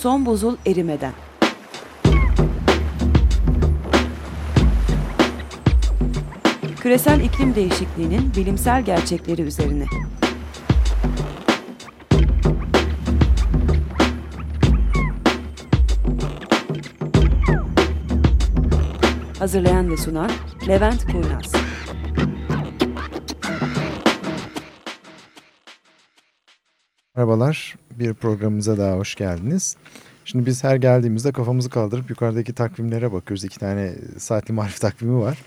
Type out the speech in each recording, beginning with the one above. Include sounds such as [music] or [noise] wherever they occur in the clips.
Son buzul erimeden. Küresel iklim değişikliğinin bilimsel gerçekleri üzerine. Hazırlayan ve sunan Levent Kurnaz. Merhabalar, bir programımıza daha hoş geldiniz. Şimdi biz her geldiğimizde kafamızı kaldırıp yukarıdaki takvimlere bakıyoruz. İki tane saatli marif takvimi var.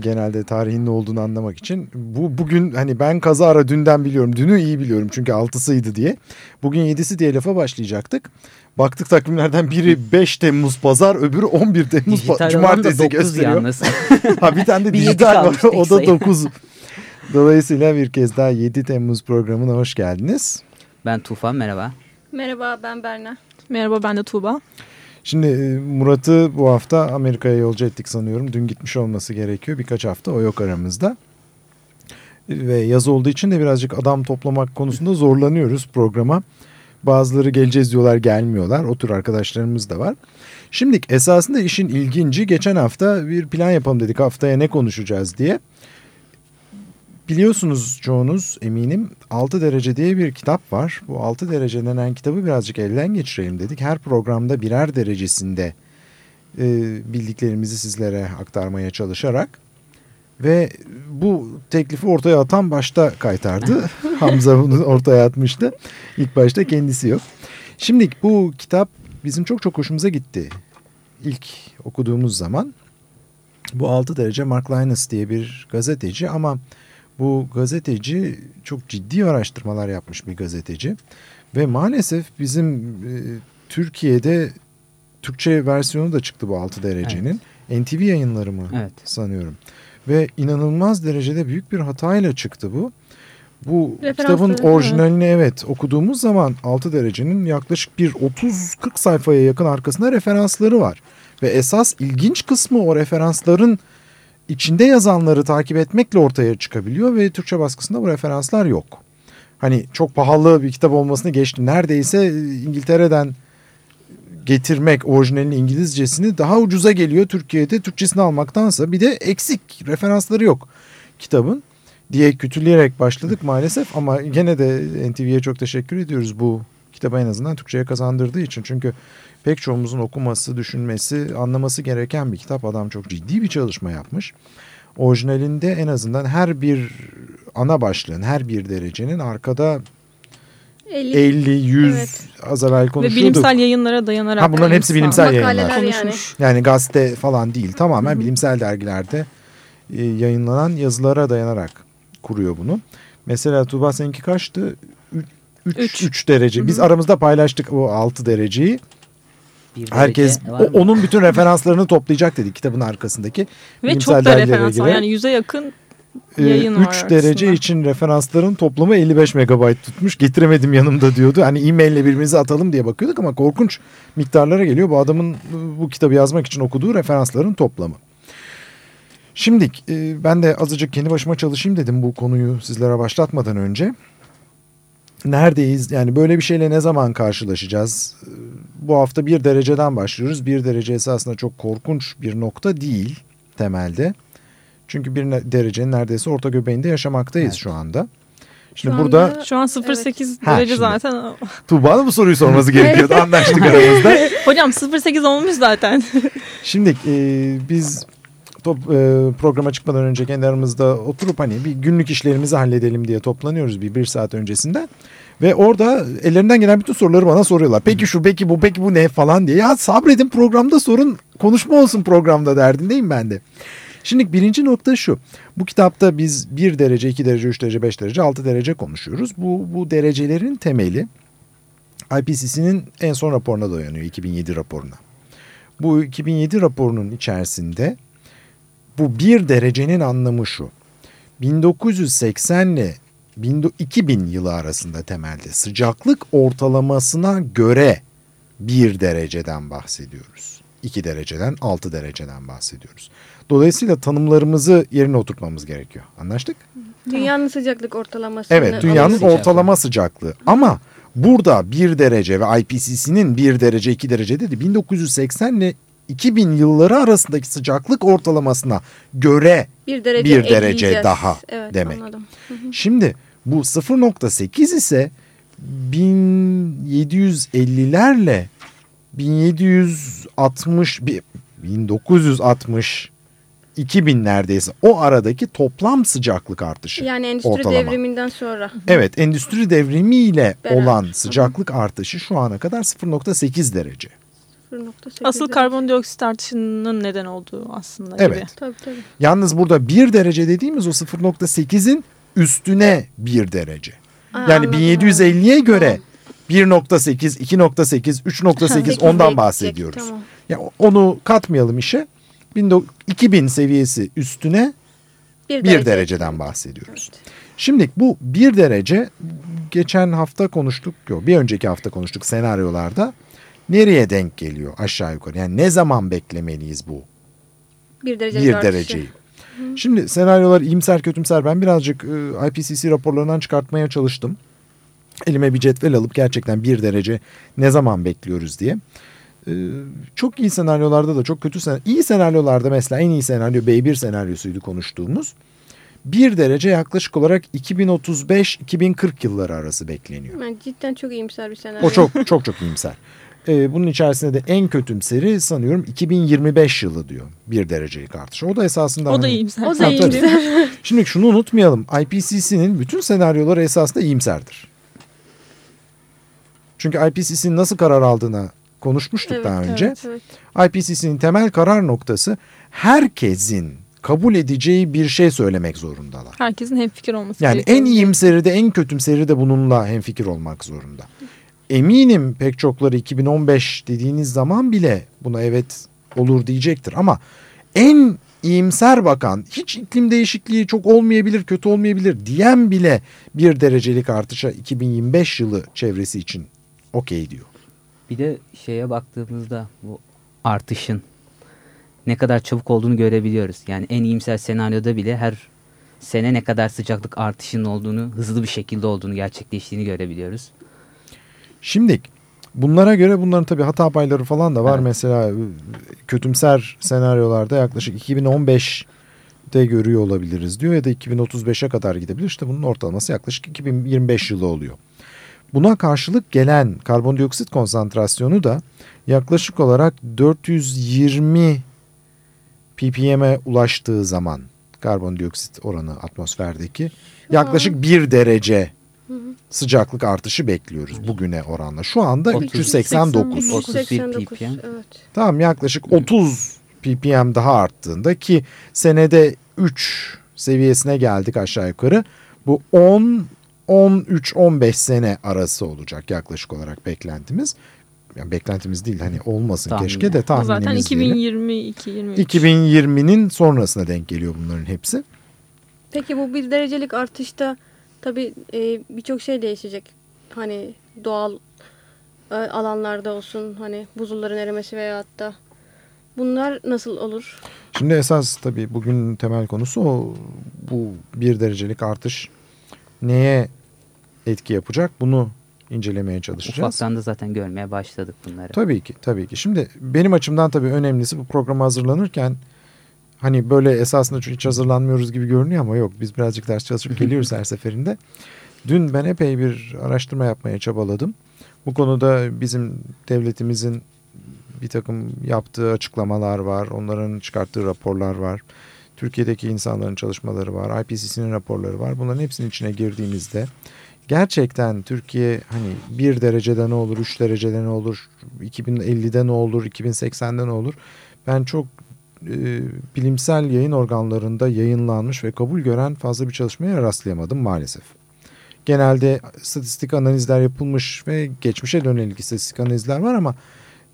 Genelde tarihin ne olduğunu anlamak için. Bu bugün hani ben kaza ara dünden biliyorum. Dünü iyi biliyorum çünkü altısıydı diye. Bugün yedisi diye lafa başlayacaktık. Baktık takvimlerden biri [laughs] 5 Temmuz pazar öbürü 11 Temmuz Dijital cumartesi olan da 9 gösteriyor. yalnız. [laughs] ha bir tane de [laughs] dijital var o da sayı. 9. Dolayısıyla bir kez daha 7 Temmuz programına hoş geldiniz. Ben Tufan merhaba. Merhaba ben Berna. Merhaba ben de Tuğba. Şimdi e, Murat'ı bu hafta Amerika'ya yolcu ettik sanıyorum. Dün gitmiş olması gerekiyor. Birkaç hafta o yok aramızda. Ve yaz olduğu için de birazcık adam toplamak konusunda zorlanıyoruz programa. Bazıları geleceğiz diyorlar gelmiyorlar. O tür arkadaşlarımız da var. Şimdi esasında işin ilginci geçen hafta bir plan yapalım dedik haftaya ne konuşacağız diye. Biliyorsunuz çoğunuz eminim 6 derece diye bir kitap var. Bu 6 derece denen kitabı birazcık elden geçirelim dedik. Her programda birer derecesinde e, bildiklerimizi sizlere aktarmaya çalışarak ve bu teklifi ortaya atan başta kaytardı. [laughs] Hamza bunu ortaya atmıştı. İlk başta kendisi yok. Şimdi bu kitap bizim çok çok hoşumuza gitti. İlk okuduğumuz zaman bu 6 derece Mark Linus diye bir gazeteci ama bu gazeteci çok ciddi araştırmalar yapmış bir gazeteci ve maalesef bizim e, Türkiye'de Türkçe versiyonu da çıktı bu 6 derecenin. NTV yayınları mı Evet. sanıyorum. Ve inanılmaz derecede büyük bir hatayla çıktı bu. Bu Referansları, kitabın evet. orijinalini evet okuduğumuz zaman 6 derecenin yaklaşık bir 30-40 sayfaya yakın arkasında referansları var. Ve esas ilginç kısmı o referansların içinde yazanları takip etmekle ortaya çıkabiliyor ve Türkçe baskısında bu referanslar yok. Hani çok pahalı bir kitap olmasını geçti. Neredeyse İngiltere'den getirmek orijinalini İngilizcesini daha ucuza geliyor Türkiye'de Türkçesini almaktansa bir de eksik referansları yok kitabın diye kütüleyerek başladık maalesef ama gene de NTV'ye çok teşekkür ediyoruz bu kitabı en azından Türkçe'ye kazandırdığı için çünkü pek çoğumuzun okuması, düşünmesi, anlaması gereken bir kitap. Adam çok ciddi bir çalışma yapmış. Orijinalinde en azından her bir ana başlığın, her bir derecenin arkada 50, 50, 100 Evet. az evvel Ve konuşuyorduk. bilimsel yayınlara dayanarak. Ha, bunların hepsi bilimsel Makaleler yayınlar. yani. konuşmuş. Yani gazete falan değil tamamen bilimsel dergilerde e, yayınlanan yazılara dayanarak kuruyor bunu. Mesela Tuğba seninki kaçtı? 3 Üç. 3 derece. Biz aramızda paylaştık o 6 dereceyi. Bir Herkes o- onun bütün referanslarını toplayacak dedik kitabın arkasındaki. Ve çok da referans var. göre. Yani yüze yakın Ee, yayın var 3 derece arasında. için referansların toplamı 55 megabayt tutmuş. Getiremedim yanımda diyordu. Hani e-maille birbirimize atalım diye bakıyorduk ama korkunç miktarlara geliyor. Bu adamın bu kitabı yazmak için okuduğu referansların toplamı. Şimdi e, ben de azıcık kendi başıma çalışayım dedim bu konuyu sizlere başlatmadan önce. Neredeyiz? Yani böyle bir şeyle ne zaman karşılaşacağız? Bu hafta bir dereceden başlıyoruz. Bir derece esasında çok korkunç bir nokta değil temelde. Çünkü bir derecenin neredeyse orta göbeğinde yaşamaktayız Evet. şu anda. Şimdi Şu burada anda- Şu an 0.8 Ha, derece şimdi. zaten. Tuğba'nın bu soruyu sorması gerekiyordu. Anlaştık aramızda. [laughs] Hocam 0.8 olmuş zaten. Şimdi e, biz top, e, programa çıkmadan önce kendi oturup hani bir günlük işlerimizi halledelim diye toplanıyoruz bir, bir saat öncesinden. Ve orada ellerinden gelen bütün soruları bana soruyorlar. Peki şu, peki bu, peki bu ne falan diye. Ya sabredin programda sorun, konuşma olsun programda derdindeyim ben de. Şimdi birinci nokta şu. Bu kitapta biz 1 derece, 2 derece, 3 derece, 5 derece, 6 derece konuşuyoruz. Bu, bu derecelerin temeli IPCC'nin en son raporuna dayanıyor, 2007 raporuna. Bu 2007 raporunun içerisinde bu 1 derecenin anlamı şu. 1980 ile 2000 yılı arasında temelde sıcaklık ortalamasına göre 1 dereceden bahsediyoruz. 2 dereceden 6 dereceden bahsediyoruz. Dolayısıyla tanımlarımızı yerine oturtmamız gerekiyor. Anlaştık? Dünyanın sıcaklık ortalamasını Evet dünyanın sıcaklığı. ortalama sıcaklığı ama burada bir derece ve IPCC'nin bir derece iki derece dedi 1980 ile 2000 yılları arasındaki sıcaklık ortalamasına göre Bir derece Bir derece daha evet, demek. Anladım. Şimdi bu 0.8 ise 1750'lerle 1760 bi- 1960 2000 neredeyse o aradaki toplam sıcaklık artışı. Yani endüstri Ortalama. devriminden sonra. Evet endüstri devrimiyle Beraber. olan sıcaklık artışı şu ana kadar 0.8 derece. 0.8 Asıl karbondioksit artışının neden olduğu aslında Evet. gibi. Tabii tabii. Yalnız burada 1 derece dediğimiz o 0.8'in üstüne 1 derece. Aa, Yani anladım. 1750'ye göre Tamam. 1.8, 2.8, 3.8 Sekiz ondan bahsediyoruz. Tamam. Ya onu katmayalım işe. 19- 2000 seviyesi üstüne Bir, 1 derece. dereceden bahsediyoruz. Evet. Şimdi bu 1 derece geçen hafta konuştuk. Yok bir önceki hafta konuştuk senaryolarda. Nereye denk geliyor aşağı yukarı? Yani ne zaman beklemeliyiz bu Bir derecelik bir dereceyi? Şimdi senaryolar iyimser kötümser ben birazcık e, IPCC raporlarından çıkartmaya çalıştım. Elime bir cetvel alıp gerçekten bir derece ne zaman bekliyoruz diye. E, çok iyi senaryolarda da çok kötü senaryo. iyi senaryolarda mesela en iyi senaryo B1 senaryosuydu konuştuğumuz. Bir derece yaklaşık olarak 2035-2040 yılları arası bekleniyor. Yani cidden çok iyimser bir senaryo. O çok çok çok iyimser. Ee, bunun içerisinde de en kötümseri sanıyorum 2025 yılı diyor bir derecelik artış. O da esasında O da hani- iyimser. O da iyimser. [laughs] Şimdi şunu unutmayalım. IPCC'nin bütün senaryoları esasında iyimserdir. Çünkü IPCC'nin nasıl karar aldığına konuşmuştuk Evet, daha evet, önce. evet. IPCC'nin temel karar noktası herkesin kabul edeceği bir şey söylemek zorundalar. Herkesin hemfikir olması Yani en iyimseri de en kötümseri de bununla hemfikir olmak zorunda. Eminim pek çokları 2015 dediğiniz zaman bile buna evet olur diyecektir ama en iyimser bakan hiç iklim değişikliği çok olmayabilir kötü olmayabilir diyen bile bir derecelik artışa 2025 yılı çevresi için okey diyor. Bir de şeye baktığımızda bu artışın ne kadar çabuk olduğunu görebiliyoruz. Yani en iyimser senaryoda bile her sene ne kadar sıcaklık artışının olduğunu, hızlı bir şekilde olduğunu, gerçekleştiğini görebiliyoruz. Şimdi bunlara göre bunların tabii hata payları falan da var. Evet. Mesela e, kötümser senaryolarda yaklaşık 2015'te görüyor olabiliriz diyor ya da 2035'e kadar gidebilir. İşte bunun ortalaması yaklaşık 2025 yılı oluyor. Buna karşılık gelen karbondioksit konsantrasyonu da yaklaşık olarak 420 ppm'e ulaştığı zaman karbondioksit oranı atmosferdeki yaklaşık 1 derece sıcaklık artışı bekliyoruz bugüne oranla. Şu anda 30, 389. 31 389, ppm. Evet. Tamam yaklaşık 30 ppm daha arttığında ki senede 3 seviyesine geldik aşağı yukarı. Bu 10 13 15 sene arası olacak yaklaşık olarak beklentimiz. Yani beklentimiz değil hani olmasın Tahmin. keşke de tahminimiz zaten diyelim. 2022 23. 2020'nin sonrasına denk geliyor bunların hepsi. Peki bu bir derecelik artışta tabii e, birçok şey değişecek. Hani doğal e, alanlarda olsun hani buzulların erimesi veyahut da bunlar nasıl olur? Şimdi esas tabii bugün temel konusu o bu bir derecelik artış neye etki yapacak bunu incelemeye çalışacağız. Ufaktan da zaten görmeye başladık bunları. Tabii ki tabii ki. Şimdi benim açımdan tabii önemlisi bu programa hazırlanırken hani böyle esasında çünkü hiç hazırlanmıyoruz gibi görünüyor ama yok biz birazcık ders çalışıp geliyoruz her seferinde. Dün ben epey bir araştırma yapmaya çabaladım. Bu konuda bizim devletimizin bir takım yaptığı açıklamalar var. Onların çıkarttığı raporlar var. Türkiye'deki insanların çalışmaları var. IPCC'nin raporları var. Bunların hepsinin içine girdiğimizde gerçekten Türkiye hani bir derecede ne olur, üç derecede ne olur, 2050'de ne olur, 2080'de ne olur? Ben çok e, bilimsel yayın organlarında yayınlanmış ve kabul gören fazla bir çalışmaya rastlayamadım maalesef. Genelde statistik analizler yapılmış ve geçmişe dönelik istatistik analizler var ama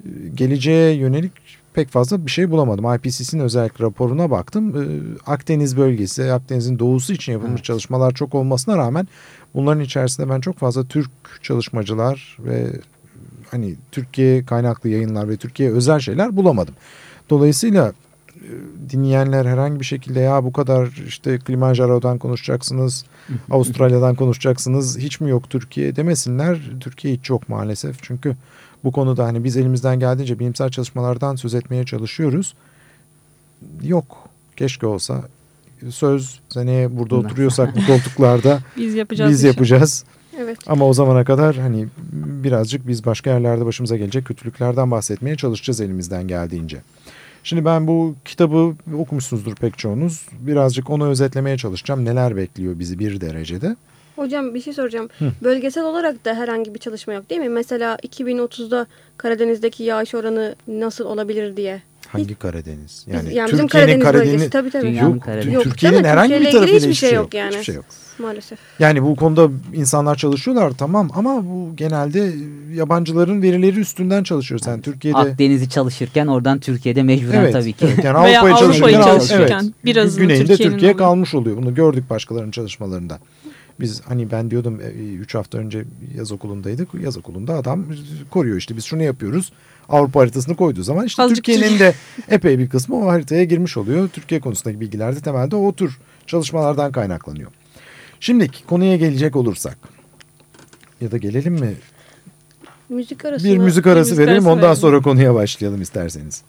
e, geleceğe yönelik pek fazla bir şey bulamadım. IPCC'nin özellikle raporuna baktım. E, Akdeniz bölgesi, Akdeniz'in doğusu için yapılmış Evet. çalışmalar çok olmasına rağmen bunların içerisinde ben çok fazla Türk çalışmacılar ve hani Türkiye kaynaklı yayınlar ve Türkiye özel şeyler bulamadım. Dolayısıyla dinleyenler herhangi bir şekilde ya bu kadar işte Kilimanjaro'dan konuşacaksınız, Avustralya'dan konuşacaksınız hiç mi yok Türkiye demesinler. Türkiye hiç yok maalesef çünkü bu konuda hani biz elimizden geldiğince bilimsel çalışmalardan söz etmeye çalışıyoruz. Yok keşke olsa söz seneye burada oturuyorsak bu koltuklarda [laughs] Biz yapacağız. biz şey. yapacağız. Evet. Ama o zamana kadar hani birazcık biz başka yerlerde başımıza gelecek kötülüklerden bahsetmeye çalışacağız elimizden geldiğince. Şimdi ben bu kitabı okumuşsunuzdur pek çoğunuz. Birazcık onu özetlemeye çalışacağım. Neler bekliyor bizi bir derecede. Hocam bir şey soracağım. Hı. Bölgesel olarak da herhangi bir çalışma yok değil mi? Mesela 2030'da Karadeniz'deki yağış oranı nasıl olabilir diye. Hangi Karadeniz? Biz- Yani, yani Türkiye'nin Karadeniz Karadeniz bölgesi tabii tabii. Dünyanın Yok, Karadeniz. Yok, Türkiye'nin herhangi bir tarafıyla hiçbir şey yok yani. Hiçbir şey yok. Maalesef. Yani bu konuda insanlar çalışıyorlar tamam ama bu genelde yabancıların verileri üstünden çalışıyor. Sen Türkiye'de Akdeniz'i çalışırken oradan Türkiye'de mecburen Evet, tabii ki. evet. Yani [laughs] Veya Avrupa'yı Avrupa'yı çalışırken, Avrupa- çalışırken evet, birazını güneyinde Türkiye oluyor. kalmış oluyor. Bunu gördük başkalarının çalışmalarında. Biz hani ben diyordum 3 hafta önce yaz okulundaydık. Yaz okulunda adam koruyor işte biz şunu yapıyoruz. Avrupa haritasını koyduğu zaman işte Türkiye'nin de epey bir kısmı o haritaya girmiş oluyor. Türkiye konusundaki bilgiler de temelde o tür çalışmalardan kaynaklanıyor. Şimdi konuya gelecek olursak ya da gelelim mi? Müzik arası Bir müzik arası müzik verelim arası ondan verelim. sonra konuya başlayalım isterseniz.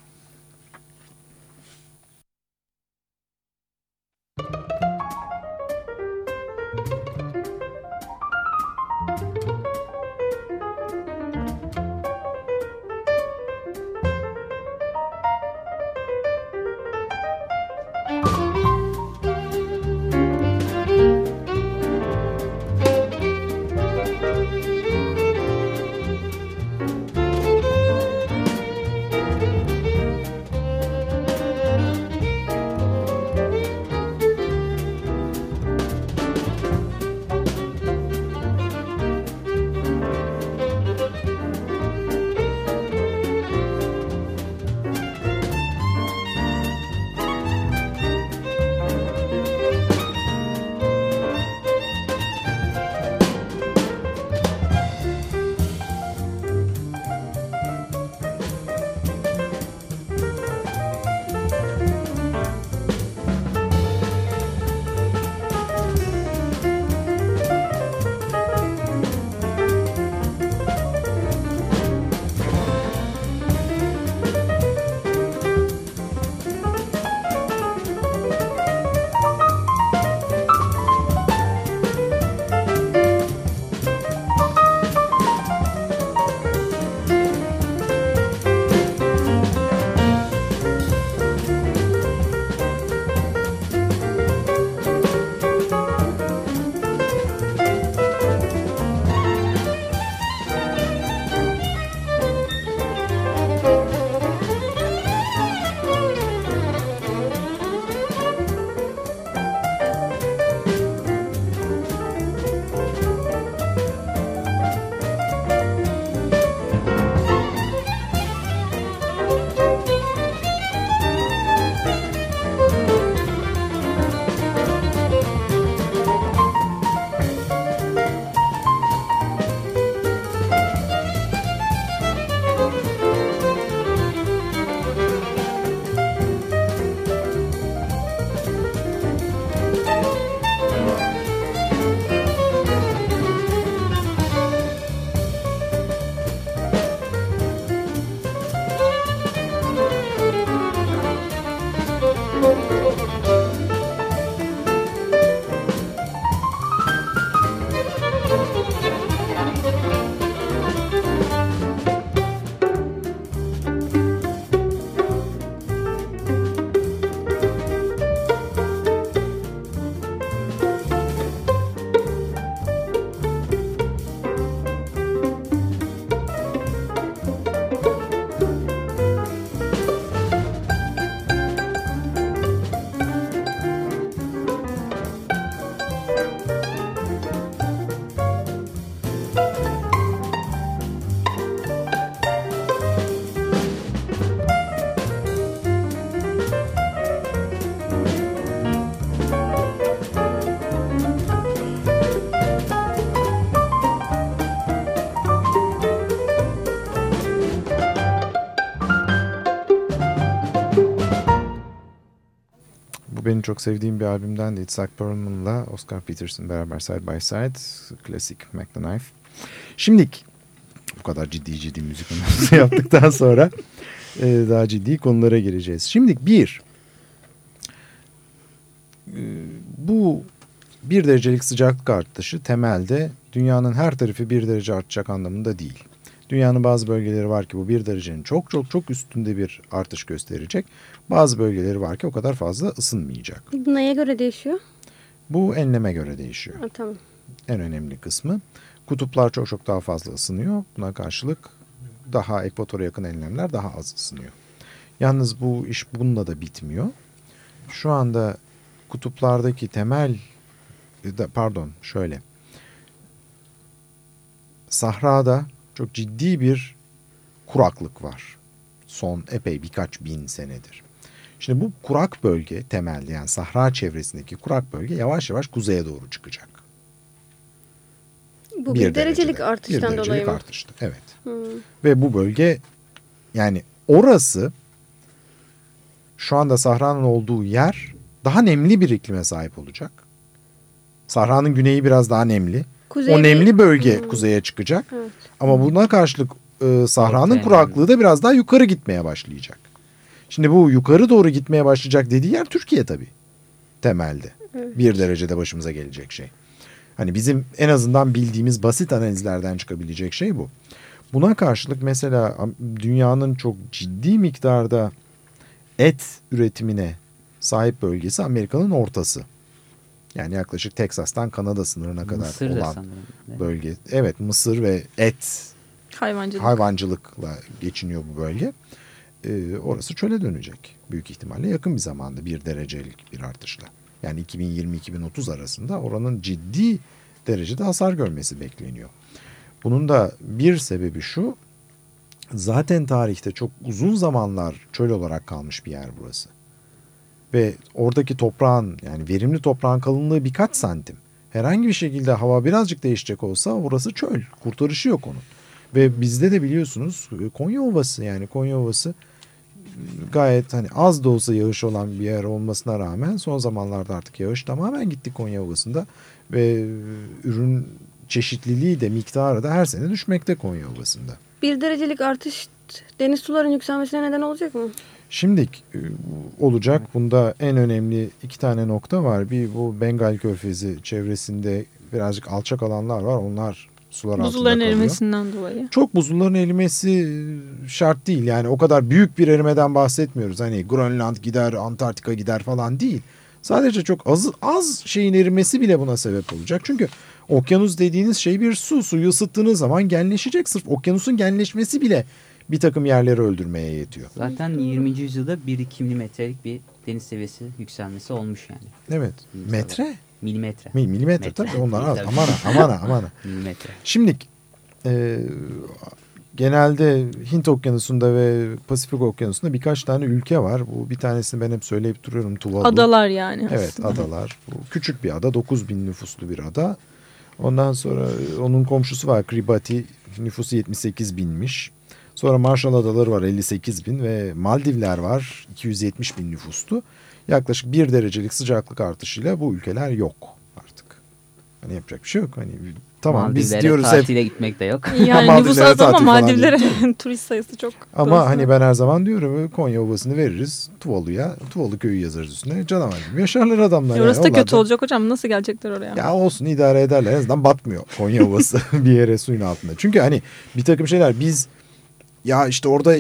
Benim çok sevdiğim bir albümden de Itzhak Perlman'la Oscar Peterson beraber Side by Side. Klasik Mac the Knife. Şimdilik bu kadar ciddi ciddi müzik analizi [laughs] yaptıktan sonra e, daha ciddi konulara gireceğiz. Şimdilik bir e, bu bir derecelik sıcaklık artışı temelde dünyanın her tarafı bir derece artacak anlamında değil. Dünyanın bazı bölgeleri var ki bu bir derecenin çok çok çok üstünde bir artış gösterecek. Bazı bölgeleri var ki o kadar fazla ısınmayacak. Bu neye göre değişiyor? Bu enleme göre değişiyor. Ha, tamam. En önemli kısmı. Kutuplar çok çok daha fazla ısınıyor. Buna karşılık daha ekvatora yakın enlemler daha az ısınıyor. Yalnız bu iş bununla da bitmiyor. Şu anda kutuplardaki temel pardon şöyle sahrada çok ciddi bir kuraklık var. Son epey birkaç bin senedir. Şimdi bu kurak bölge temelde yani Sahra çevresindeki kurak bölge yavaş yavaş kuzeye doğru çıkacak. Bu bir, bir derecelik artıştan bir derecelik dolayı mı? artıştı. Evet. Hmm. Ve bu bölge yani orası şu anda Sahra'nın olduğu yer daha nemli bir iklime sahip olacak. Sahra'nın güneyi biraz daha nemli. Kuzey o nemli bölge Hmm. kuzeye çıkacak. Evet. Ama buna karşılık e, Sahra'nın Ortaya kuraklığı da biraz daha yukarı gitmeye başlayacak. Şimdi bu yukarı doğru gitmeye başlayacak dediği yer Türkiye tabii. Temelde. Evet. Bir derecede başımıza gelecek şey. Hani bizim en azından bildiğimiz basit analizlerden çıkabilecek şey bu. Buna karşılık mesela dünyanın çok ciddi miktarda et üretimine sahip bölgesi Amerika'nın ortası. Yani yaklaşık Teksas'tan Kanada sınırına kadar Mısır olan sanırım. bölge. Evet Mısır ve et Hayvancılık. hayvancılıkla geçiniyor bu bölge. Ee, orası çöle dönecek büyük ihtimalle yakın bir zamanda bir derecelik bir artışla. Yani 2020-2030 arasında oranın ciddi derecede hasar görmesi bekleniyor. Bunun da bir sebebi şu. Zaten tarihte çok uzun zamanlar çöl olarak kalmış bir yer burası. Ve oradaki toprağın yani verimli toprağın kalınlığı birkaç santim. Herhangi bir şekilde hava birazcık değişecek olsa orası çöl. Kurtarışı yok onun. Ve bizde de biliyorsunuz Konya Ovası yani Konya Ovası gayet hani az da olsa yağış olan bir yer olmasına rağmen son zamanlarda artık yağış tamamen gitti Konya Ovası'nda ve ürün çeşitliliği de miktarı da her sene düşmekte Konya Ovası'nda. Bir derecelik artış deniz sularının yükselmesine neden olacak mı? Şimdi e, olacak. Bunda en önemli iki tane nokta var. Bir bu Bengal Körfezi çevresinde birazcık alçak alanlar var. Onlar sular altında Buzulların kalıyor. erimesinden dolayı. Çok buzulların erimesi şart değil. Yani o kadar büyük bir erimeden bahsetmiyoruz. Hani Grönland gider, Antarktika gider falan değil. Sadece çok az az şeyin erimesi bile buna sebep olacak. Çünkü okyanus dediğiniz şey bir su. Suyu ısıttığınız zaman genleşecek. Sırf okyanusun genleşmesi bile bir takım yerleri öldürmeye yetiyor. Zaten 20. yüzyılda 1-2 milimetrelik bir deniz seviyesi yükselmesi olmuş yani. Evet. Metre? Milimetre. Mi- milimetre Metre. tabii onlar [laughs] az. Tabii. Aman ha, aman ha, aman ha. [laughs] Milimetre. Şimdi e, genelde Hint Okyanusu'nda ve Pasifik Okyanusu'nda birkaç tane ülke var. Bu bir tanesini ben hep söyleyip duruyorum Tuvalu. Adalar yani Evet aslında. adalar. Bu küçük bir ada 9 bin nüfuslu bir ada. Ondan sonra onun komşusu var Kiribati nüfusu 78 binmiş. Sonra Marshall Adaları var 58 bin ve Maldivler var 270 bin nüfuslu. Yaklaşık bir derecelik sıcaklık artışıyla bu ülkeler yok artık. Hani yapacak bir şey yok. Hani tamam biz diyoruz hep tatile gitmek de yok. [laughs] Yani Maldivlere nüfus az ama Maldivlere [laughs] turist sayısı çok. ama Dolayısıyla- hani ben her zaman diyorum Konya Ovası'nı veririz Tuvalu'ya. Tuvalu köyü yazarız üstüne. Canavar gibi yaşarlar adamlar. Ya Orası yani. da kötü Onlar olacak hocam. Nasıl gelecekler oraya? Ya olsun idare ederler. En azından batmıyor Konya Ovası [laughs] bir yere suyun altında. Çünkü hani bir takım şeyler biz ya işte orada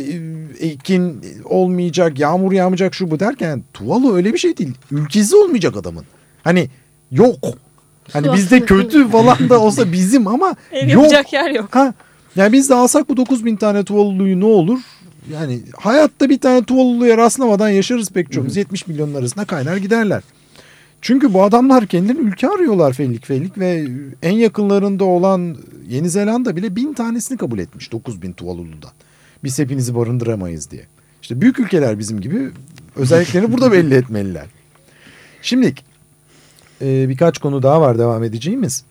ekin olmayacak, yağmur yağmayacak şu bu derken Tuvalu öyle bir şey değil. Ülkesi olmayacak adamın. Hani yok. Hani bizde kötü falan da olsa [laughs] bizim ama Ev yok. yapacak yer yok. Ha, yani biz de alsak bu 9000 tane Tuvalulu'yu ne olur? Yani hayatta bir tane Tuvalulu'ya rastlamadan yaşarız pek çoğumuz. 70 milyonun arasında kaynar giderler. Çünkü bu adamlar kendileri ülke arıyorlar fellik fellik ve en yakınlarında olan Yeni Zelanda bile bin tanesini kabul etmiş 9000 Tuvalulu'dan. Biz hepinizi barındıramayız diye. İşte büyük ülkeler bizim gibi özelliklerini burada belli etmeliler. Şimdi e, birkaç konu daha var devam edeceğimiz.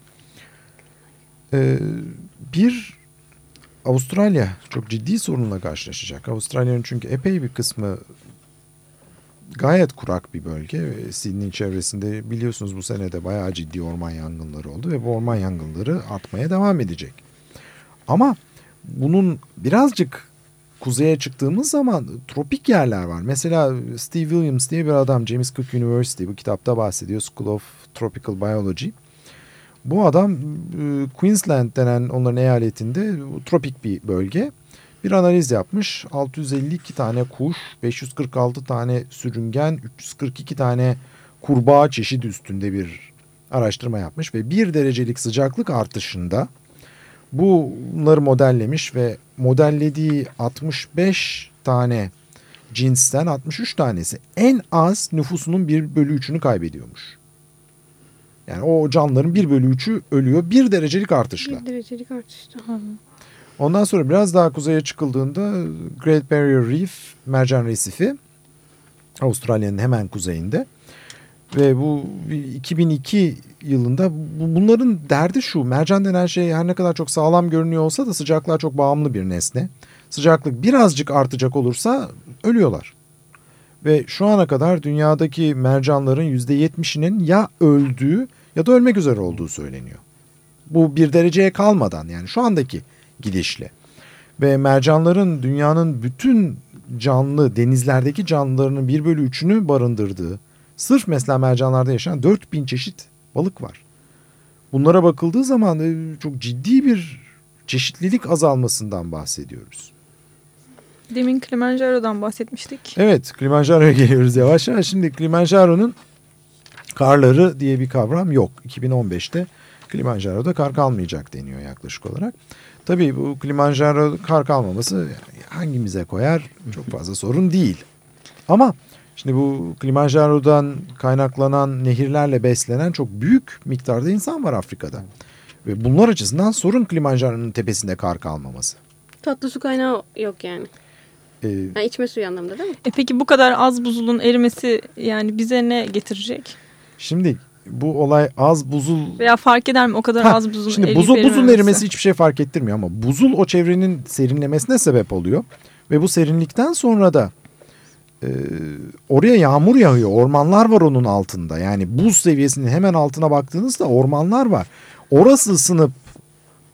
E, bir Avustralya çok ciddi sorunla karşılaşacak. Avustralya'nın çünkü epey bir kısmı gayet kurak bir bölge. Ve Sydney çevresinde biliyorsunuz bu sene de bayağı ciddi orman yangınları oldu ve bu orman yangınları artmaya devam edecek. Ama bunun birazcık kuzeye çıktığımız zaman tropik yerler var. Mesela Steve Williams diye bir adam James Cook University bu kitapta bahsediyor School of Tropical Biology. Bu adam e, Queensland denen onların eyaletinde tropik bir bölge. Bir analiz yapmış. 652 tane kuş, 546 tane sürüngen, 342 tane kurbağa çeşidi üstünde bir araştırma yapmış ve bir derecelik sıcaklık artışında bunları modellemiş ve modellediği 65 tane cinsten 63 tanesi en az nüfusunun 1 bölü 3'ünü kaybediyormuş. Yani o canlıların 1 bölü 3'ü ölüyor bir derecelik artışla. Bir derecelik artışta. Ondan sonra biraz daha kuzeye çıkıldığında Great Barrier Reef mercan resifi Avustralya'nın hemen kuzeyinde. Ve bu 2002 yılında bunların derdi şu mercan denen şey her ne kadar çok sağlam görünüyor olsa da sıcaklığa çok bağımlı bir nesne. Sıcaklık birazcık artacak olursa ölüyorlar. Ve şu ana kadar dünyadaki mercanların %70'inin ya öldüğü ya da ölmek üzere olduğu söyleniyor. Bu bir dereceye kalmadan yani şu andaki gidişle. Ve mercanların dünyanın bütün canlı denizlerdeki canlılarının 1 bölü 3'ünü barındırdığı sırf mesela mercanlarda yaşayan 4000 çeşit balık var. Bunlara bakıldığı zaman çok ciddi bir çeşitlilik azalmasından bahsediyoruz. Demin Kilimanjaro'dan bahsetmiştik. Evet Kilimanjaro'ya geliyoruz yavaş yavaş. Şimdi Kilimanjaro'nun karları diye bir kavram yok. 2015'te Kilimanjaro'da kar kalmayacak deniyor yaklaşık olarak. Tabii bu Kilimanjaro kar kalmaması hangimize koyar çok fazla sorun değil. Ama şimdi bu Kilimanjaro'dan kaynaklanan nehirlerle beslenen çok büyük miktarda insan var Afrika'da. Ve bunlar açısından sorun Kilimanjaro'nun tepesinde kar kalmaması. Tatlı su kaynağı yok yani. Ee, yani içme suyu anlamında değil mi? E peki bu kadar az buzulun erimesi yani bize ne getirecek? şimdi bu olay az buzul Veya fark eder mi o kadar Ha, az buzun Şimdi buzul, buzul erimemesi? erimesi hiçbir şey fark ettirmiyor ama buzul o çevrenin serinlemesine sebep oluyor. Ve bu serinlikten sonra da e, oraya yağmur yağıyor. Ormanlar var onun altında. Yani buz seviyesinin hemen altına baktığınızda ormanlar var. Orası ısınıp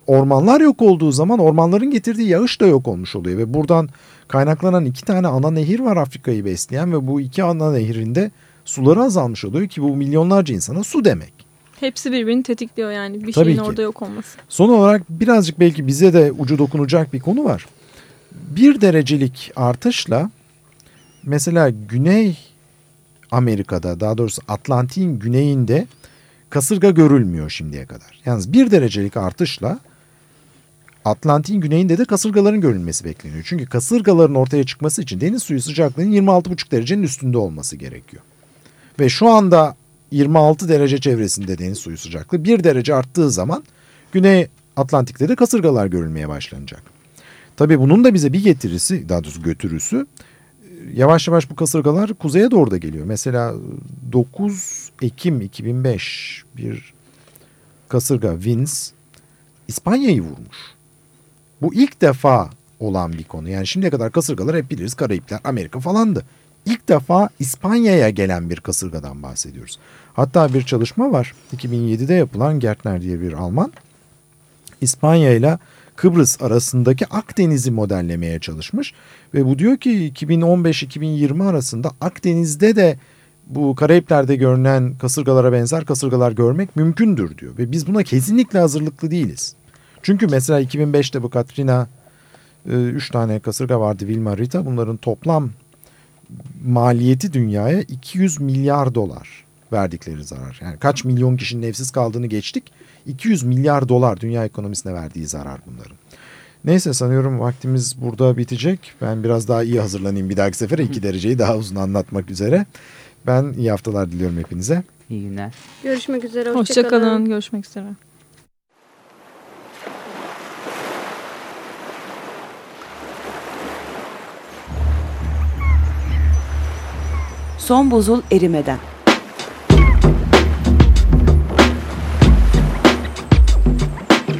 ormanlar yok olduğu zaman ormanların getirdiği yağış da yok olmuş oluyor. Ve buradan kaynaklanan iki tane ana nehir var Afrika'yı besleyen ve bu iki ana nehirinde suları azalmış oluyor ki bu milyonlarca insana su demek. Hepsi birbirini tetikliyor yani bir Tabii şeyin ki. orada yok olması. Son olarak birazcık belki bize de ucu dokunacak bir konu var. Bir derecelik artışla mesela Güney Amerika'da daha doğrusu Atlantik'in güneyinde kasırga görülmüyor şimdiye kadar. Yalnız bir derecelik artışla Atlantik'in güneyinde de kasırgaların görülmesi bekleniyor. Çünkü kasırgaların ortaya çıkması için deniz suyu sıcaklığının 26,5 derecenin üstünde olması gerekiyor. Ve şu anda 26 derece çevresinde deniz suyu sıcaklığı bir derece arttığı zaman Güney Atlantik'te de kasırgalar görülmeye başlanacak. Tabii bunun da bize bir getirisi, daha doğrusu götürüsü yavaş yavaş bu kasırgalar kuzeye doğru da geliyor. Mesela 9 Ekim 2005 bir kasırga Vince İspanya'yı vurmuş. Bu ilk defa olan bir konu. Yani şimdiye kadar kasırgalar hep biliriz Karayipler, Amerika falandı. İlk defa İspanya'ya gelen bir kasırgadan bahsediyoruz. Hatta bir çalışma var. 2007'de yapılan Gertner diye bir Alman. İspanya ile Kıbrıs arasındaki Akdeniz'i modellemeye çalışmış. Ve bu diyor ki 2015-2020 arasında Akdeniz'de de bu Karayipler'de görünen kasırgalara benzer kasırgalar görmek mümkündür diyor. Ve biz buna kesinlikle hazırlıklı değiliz. Çünkü mesela 2005'te bu Katrina 3 tane kasırga vardı Vilma Rita. Bunların toplam maliyeti dünyaya 200 milyar dolar verdikleri zarar. Yani kaç milyon kişinin evsiz kaldığını geçtik. 200 milyar dolar dünya ekonomisine verdiği zarar bunların. Neyse sanıyorum vaktimiz burada bitecek. Ben biraz daha iyi hazırlanayım bir dahaki sefere. iki [laughs] dereceyi daha uzun anlatmak üzere. Ben iyi haftalar diliyorum hepinize. İyi günler. Görüşmek üzere. Hoşçakalın. Hoşçakalın. Görüşmek üzere. Son buzul erimeden.